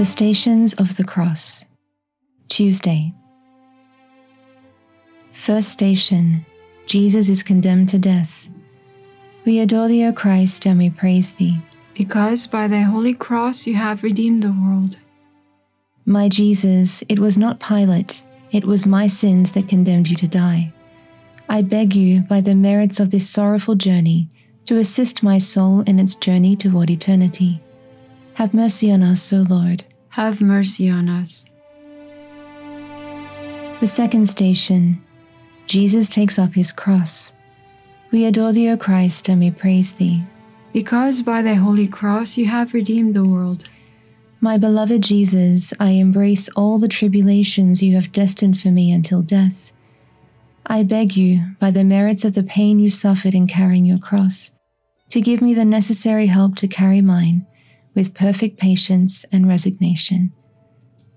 The Stations of the Cross. Tuesday. First station Jesus is condemned to death. We adore thee, O Christ, and we praise thee. Because by thy holy cross you have redeemed the world. My Jesus, it was not Pilate, it was my sins that condemned you to die. I beg you, by the merits of this sorrowful journey, to assist my soul in its journey toward eternity. Have mercy on us, O Lord. Have mercy on us. The second station Jesus takes up his cross. We adore thee, O Christ, and we praise thee. Because by thy holy cross you have redeemed the world. My beloved Jesus, I embrace all the tribulations you have destined for me until death. I beg you, by the merits of the pain you suffered in carrying your cross, to give me the necessary help to carry mine with perfect patience and resignation.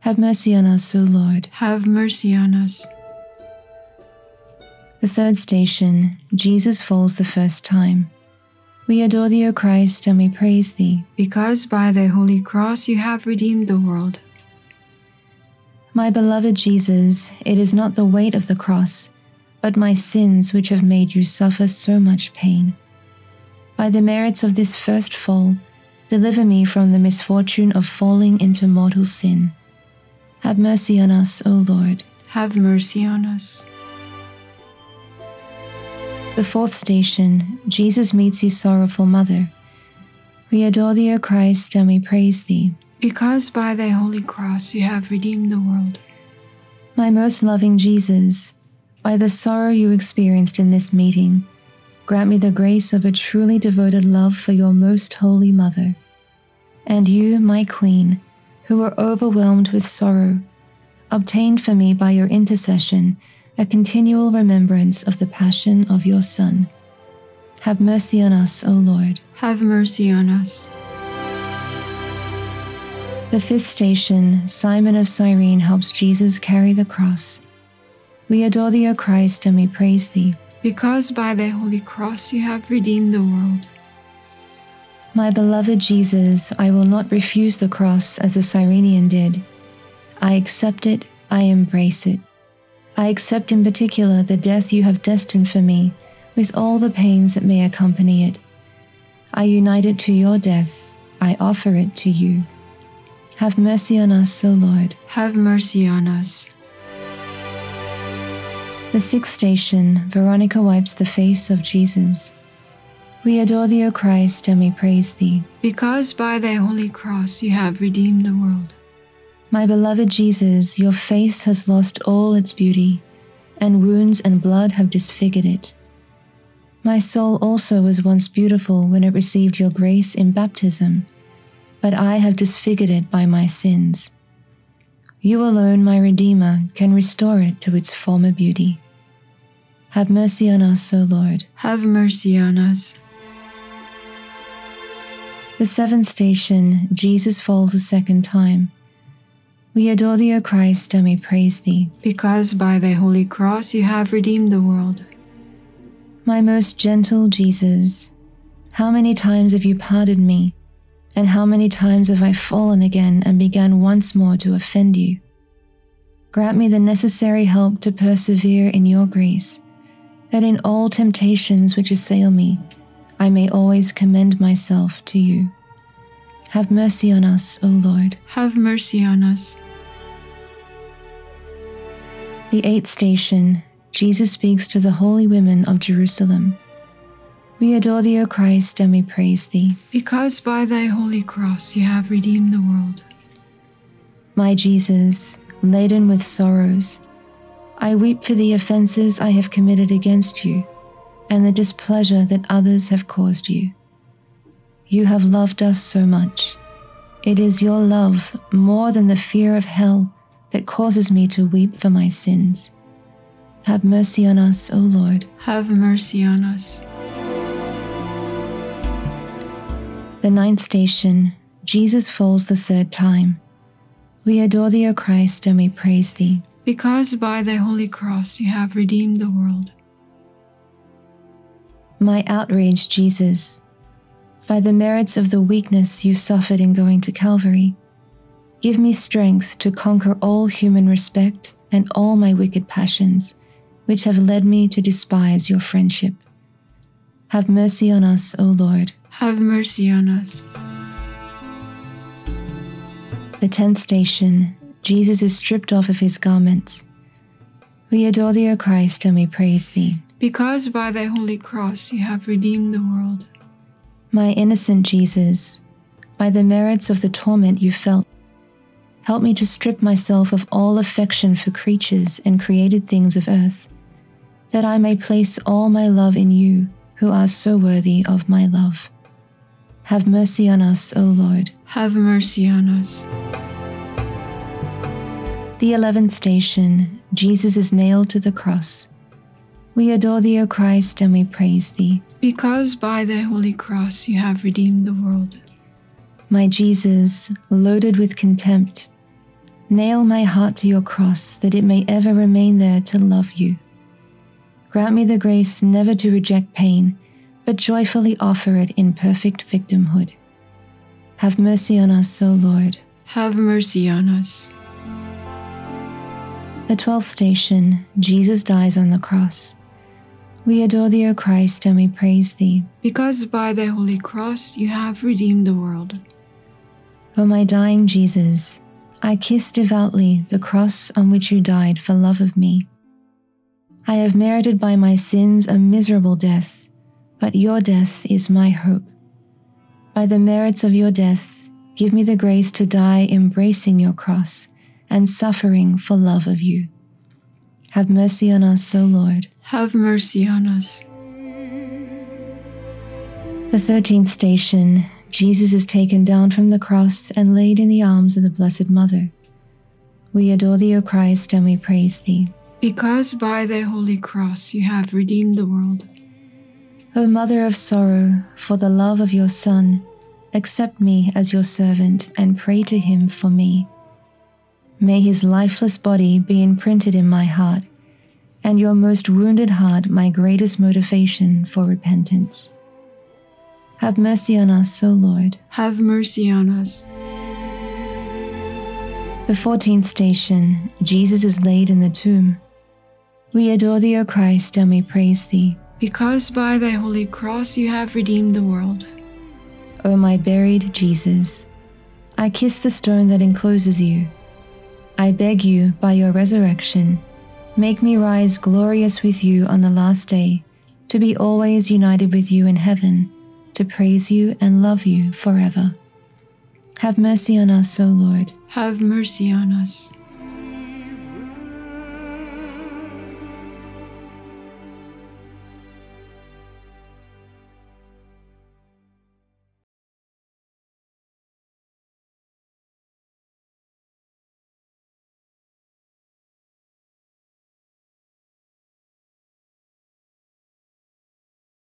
Have mercy on us, O Lord. Have mercy on us. The third station, Jesus falls the first time. We adore thee, O Christ, and we praise thee. Because by thy holy cross you have redeemed the world. My beloved Jesus, it is not the weight of the cross, but my sins which have made you suffer so much pain. By the merits of this first fall, deliver me from the misfortune of falling into mortal sin. Have mercy on us, O Lord. Have mercy on us. The fourth station, Jesus meets his sorrowful mother. We adore thee, O Christ, and we praise thee. Because by thy holy cross you have redeemed the world. My most loving Jesus, by the sorrow you experienced in this meeting, grant me the grace of a truly devoted love for your most holy mother. And you, my Queen, who were overwhelmed with sorrow, obtained for me by your intercession a continual remembrance of the passion of your Son. Have mercy on us, O Lord. Have mercy on us. The fifth station, Simon of Cyrene helps Jesus carry the cross. We adore thee, O Christ, and we praise thee. Because by thy holy cross you have redeemed the world. My beloved Jesus, I will not refuse the cross as the Cyrenian did. I accept it, I embrace it. I accept in particular the death you have destined for me, with all the pains that may accompany it. I unite it to your death, I offer it to you. Have mercy on us, O Lord. Have mercy on us. The sixth station, Veronica wipes the face of Jesus. We adore thee, O Christ, and we praise thee. Because by thy holy cross you have redeemed the world. My beloved Jesus, your face has lost all its beauty, and wounds and blood have disfigured it. My soul also was once beautiful when it received your grace in baptism, but I have disfigured it by my sins. You alone, my Redeemer, can restore it to its former beauty. Have mercy on us, O Lord. Have mercy on us. The seventh station, Jesus falls a second time. We adore thee, O Christ, and we praise thee. Because by thy holy cross you have redeemed the world. My most gentle Jesus, how many times have you pardoned me, and how many times have I fallen again and begun once more to offend you? Grant me the necessary help to persevere in your grace, that in all temptations which assail me, I may always commend myself to you. Have mercy on us, O Lord. Have mercy on us. The eighth station, Jesus speaks to the holy women of Jerusalem. We adore thee, O Christ, and we praise thee. Because by thy holy cross you have redeemed the world. My Jesus, laden with sorrows, I weep for the offenses I have committed against you and the displeasure that others have caused you. You have loved us so much. It is your love, more than the fear of hell, that causes me to weep for my sins. Have mercy on us, O Lord. Have mercy on us. The ninth station, Jesus falls the third time. We adore thee, O Christ, and we praise thee. Because by thy holy cross you have redeemed the world. My outraged Jesus, by the merits of the weakness you suffered in going to Calvary, Give me strength to conquer all human respect and all my wicked passions, which have led me to despise your friendship. Have mercy on us, O Lord. Have mercy on us. The tenth station Jesus is stripped off of his garments. We adore thee, O Christ, and we praise thee. Because by thy holy cross you have redeemed the world. My innocent Jesus, by the merits of the torment you felt, help me to strip myself of all affection for creatures and created things of earth, that I may place all my love in you, who are so worthy of my love. Have mercy on us, O Lord. Have mercy on us. The eleventh station Jesus is nailed to the cross. We adore thee, O Christ, and we praise thee. Because by thy holy cross you have redeemed the world. My Jesus, loaded with contempt, nail my heart to your cross that it may ever remain there to love you. Grant me the grace never to reject pain, but joyfully offer it in perfect victimhood. Have mercy on us, O Lord. Have mercy on us. The twelfth station Jesus dies on the cross. We adore thee, O Christ, and we praise thee. Because by thy holy cross you have redeemed the world. O my dying Jesus, I kiss devoutly the cross on which you died for love of me. I have merited by my sins a miserable death, but your death is my hope. By the merits of your death, give me the grace to die embracing your cross and suffering for love of you. Have mercy on us, O Lord. Have mercy on us. The thirteenth station Jesus is taken down from the cross and laid in the arms of the Blessed Mother. We adore thee, O Christ, and we praise thee. Because by thy holy cross you have redeemed the world. O Mother of sorrow, for the love of your Son, accept me as your servant and pray to him for me. May his lifeless body be imprinted in my heart, and your most wounded heart my greatest motivation for repentance. Have mercy on us, O Lord. Have mercy on us. The fourteenth station Jesus is laid in the tomb. We adore thee, O Christ, and we praise thee. Because by thy holy cross you have redeemed the world. O my buried Jesus, I kiss the stone that encloses you. I beg you, by your resurrection, make me rise glorious with you on the last day, to be always united with you in heaven to praise you and love you forever. Have mercy on us, O Lord. Have mercy on us.